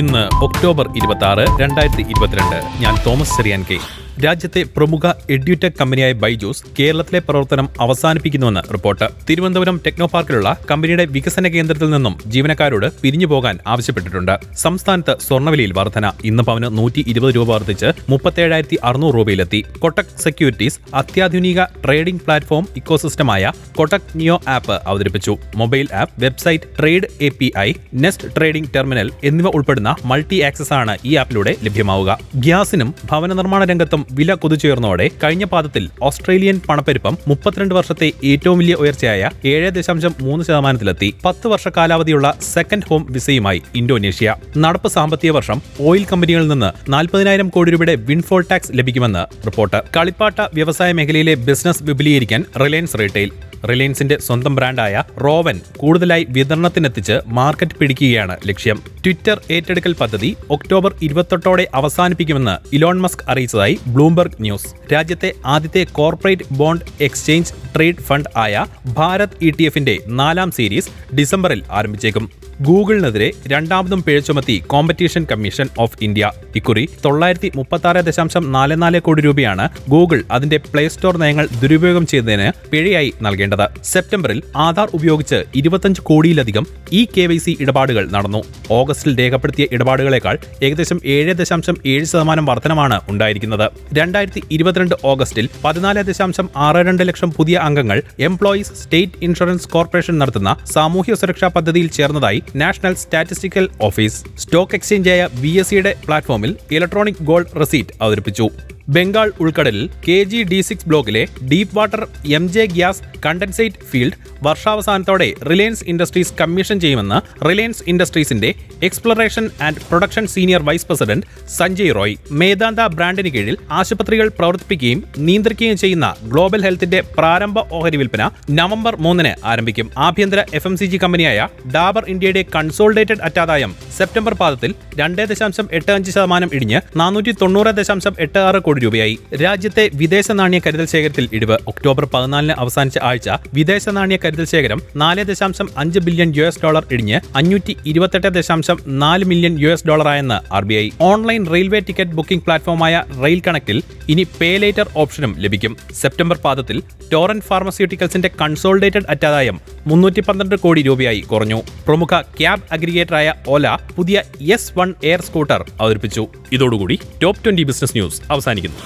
ഇന്ന് ഒക്ടോബർ ഇരുപത്തി ആറ് രണ്ടായിരത്തി ഇരുപത്തിരണ്ട്. ഞാൻ തോമസ് ചെറിയാൻ കെ രാജ്യത്തെ പ്രമുഖ എഡ്യൂടെക് കമ്പനിയായ ബൈജൂസ് കേരളത്തിലെ പ്രവർത്തനം അവസാനിപ്പിക്കുന്നുവെന്ന് റിപ്പോർട്ട്. തിരുവനന്തപുരം ടെക്നോ പാർക്കിലുള്ള കമ്പനിയുടെ വികസന കേന്ദ്രത്തിൽ നിന്നും ജീവനക്കാരോട് പിരിഞ്ഞു പോകാൻ ആവശ്യപ്പെട്ടിട്ടുണ്ട്. സംസ്ഥാനത്ത് സ്വർണവിലയിൽ വർധന. ഇന്ന് പവന് നൂറ്റി ഇരുപത് രൂപ വർദ്ധിച്ച് മുപ്പത്തേഴായിരത്തി അറുന്നൂറ് രൂപയിലെത്തി. കൊട്ടക് സെക്യൂരിറ്റീസ് അത്യാധുനിക ട്രേഡിംഗ് പ്ലാറ്റ്ഫോം ഇക്കോസിസ്റ്റമായ കൊട്ടക് നിയോ ആപ്പ് അവതരിപ്പിച്ചു. Mobile app website trade A P I nest trading terminal എന്നിവ ഉൾപ്പെടുന്ന മൾട്ടി ആക്സസ് ആണ് ഈ ആപ്പിലൂടെ ലഭ്യമാവുക. ഗ്യാസിനും ഭവന നിർമ്മാണ രംഗത്തും വില കുതിച്ചുയർന്നതോടെ കഴിഞ്ഞ പാദത്തിൽ ഓസ്ട്രേലിയൻ പണപ്പെരുപ്പം മുപ്പത്തിരണ്ട് വർഷത്തെ ഏറ്റവും വലിയ ഉയർച്ചയായ ഏഴ് ദശാംശം മൂന്ന് ശതമാനത്തിലെത്തി പത്ത് വർഷ കാലാവധിയുള്ള സെക്കൻഡ് ഹോം വിസയുമായി ഇന്തോനേഷ്യ. നടപ്പ് സാമ്പത്തിക വർഷം ഓയിൽ കമ്പനികളിൽ നിന്ന് നാൽപ്പതിനായിരം കോടി രൂപയുടെ വിൻഫോൾ ടാക്സ് ലഭിക്കുമെന്ന് റിപ്പോർട്ട്. കളിപ്പാട്ട വ്യവസായ മേഖലയിലെ ബിസിനസ് വിപുലീകരിക്കാൻ റിലയൻസ് റീറ്റെയിൽ റിലയൻസിന്റെ സ്വന്തം ബ്രാൻഡായ റോവൻ കൂടുതലായി വിതരണത്തിനെത്തിച്ച് മാർക്കറ്റ് പിടിക്കുകയാണ് ലക്ഷ്യം. ട്വിറ്റർ ഏറ്റെടുക്കൽ പദ്ധതി ഒക്ടോബർ ഇരുപത്തെട്ടോടെ അവസാനിപ്പിക്കുമെന്ന് ഇലോൺ മസ്ക് അറിയിച്ചതായി ബ്ലൂംബർഗ് ന്യൂസ് രാജ്യത്തെ ആദ്യത്തെ corporate bond exchange trade fund ആയ ഭാരത് ഇ ടി എഫിന്റെ നാലാം സീരീസ് ഡിസംബറിൽ ആരംഭിച്ചേക്കും. ഗൂഗിളിനെതിരെ രണ്ടാമതും പിഴ ചുമത്തി കോമ്പറ്റീഷൻ കമ്മീഷൻ ഓഫ് ഇന്ത്യ. ഇക്കുറി തൊള്ളായിരത്തി മുപ്പത്തി ദശാംശം നാല് നാല് കോടി രൂപയാണ് ഗൂഗിൾ അതിന്റെ പ്ലേ സ്റ്റോർ നയങ്ങൾ ദുരുപയോഗം ചെയ്തതിന് പിഴയായി നൽകേണ്ടത്. സെപ്റ്റംബറിൽ ആധാർ ഉപയോഗിച്ച് ഇരുപത്തഞ്ച് കോടിയിലധികം ഇ കെ വൈ സി ഇടപാടുകൾ നടന്നു. ഓഗസ്റ്റിൽ രേഖപ്പെടുത്തിയ ഇടപാടുകളെക്കാൾ ഏകദേശം ഏഴ് ദശാംശം ഏഴ് ശതമാനം വർധനമാണ് ഉണ്ടായിരിക്കുന്നത്. രണ്ടായിരത്തി ഇരുപത്തിരണ്ട് ഓഗസ്റ്റിൽ പതിനാല് ദശാംശം ആറ് രണ്ട് ലക്ഷം പുതിയ അംഗങ്ങൾ എംപ്ലോയീസ് സ്റ്റേറ്റ് ഇൻഷുറൻസ് കോർപ്പറേഷൻ നടത്തുന്ന സാമൂഹ്യ സുരക്ഷാ പദ്ധതിയിൽ ചേർന്നതായി നാഷണൽ സ്റ്റാറ്റിസ്റ്റിക്കൽ ഓഫീസ് സ്റ്റോക്ക് എക്സ്ചേഞ്ചായ ബി എസ് സിയുടെ പ്ലാറ്റ്ഫോമിൽ ഇലക്ട്രോണിക് ഗോൾഡ് റെസീറ്റ് അവതരിപ്പിച്ചു. ബംഗാൾ ഉൾക്കടലിൽ കെ ജി ഡി സിക്സ് ബ്ലോക്കിലെ deep water M J gas condensate field വർഷാവസാനത്തോടെ Reliance industries commission ചെയ്യുമെന്ന് Reliance ഇൻഡസ്ട്രീസിന്റെ exploration and production senior vice president Sanjay Roy Medanta ബ്രാൻഡിന് കീഴിൽ ആശുപത്രികൾ പ്രവർത്തിപ്പിക്കുകയും നിയന്ത്രിക്കുകയും ചെയ്യുന്ന ഗ്ലോബൽ ഹെൽത്തിന്റെ പ്രാരംഭ ഓഹരി വിൽപ്പന നവംബർ മൂന്നിന് ആരംഭിക്കും. ആഭ്യന്തര എഫ് കമ്പനിയായ ഡാബർ ഇന്ത്യയുടെ കൺസോൾഡേറ്റഡ് അറ്റാദായം സെപ്റ്റംബർ പാദത്തിൽ രണ്ട് ദശാംശം എട്ട് അഞ്ച് ശതമാനം ഇടിഞ്ഞ് നാനൂറ്റി തൊണ്ണൂറ് ദശാംശം എട്ട് ആറ് കോടി രൂപയായി. രാജ്യത്തെ വിദേശ നാണ്യ കരുതൽ ശേഖരത്തിൽ ഇടിവ് ഒക്ടോബർ പതിനാലിന് അവസാനിച്ച ആഴ്ച വിദേശ നാണ്യ കരുതൽ ശേഖരം നാല് ദശാംശം അഞ്ച് ബില്യൺ യു എസ് ഡോളർ ഇടിഞ്ഞ് അഞ്ഞൂറ്റി ഇരുപത്തെട്ട് ദശാംശം നാല് million U S ഡോളറായെന്ന് R B I. Online railway ticket booking പ്ലാറ്റ്ഫോമായ rail കണക്റ്റിൽ ഇനി പേ ലേറ്റർ ഓപ്ഷനും ലഭിക്കും. സെപ്റ്റംബർ പാദത്തിൽ ടോറൻ ഫാർമസ്യൂട്ടിക്കൽസിന്റെ കൺസോൾഡേറ്റഡ് അറ്റാദായം മുന്നൂറ്റി പന്ത്രണ്ട് കോടി രൂപയായി കുറഞ്ഞു. പ്രമുഖ ക്യാബ് അഗ്രിഗേറ്ററായ ഓല പുതിയ എസ് വൺ എയർ സ്കൂട്ടർ അവതരിപ്പിച്ചു ഇതോടുകൂടി ടോപ്പ് ട്വന്റി ബിസിനസ് ന്യൂസ് അവസാനിക്കുന്നു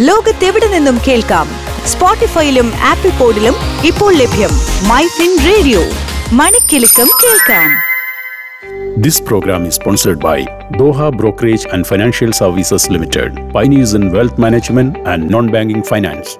ലോകത്തെവിടെ നിന്നും കേൾക്കാം സ്പോട്ടിഫൈയിലും ആപ്പിൾ പോഡിലും ഇപ്പോൾ ലഭ്യം മൈ ഫിൻ റേഡിയോ മണിക്കെലക്കം കേൾക്കാം This program is sponsored by Doha Brokerage and Financial Services Limited, pioneers in wealth management and non-banking finance.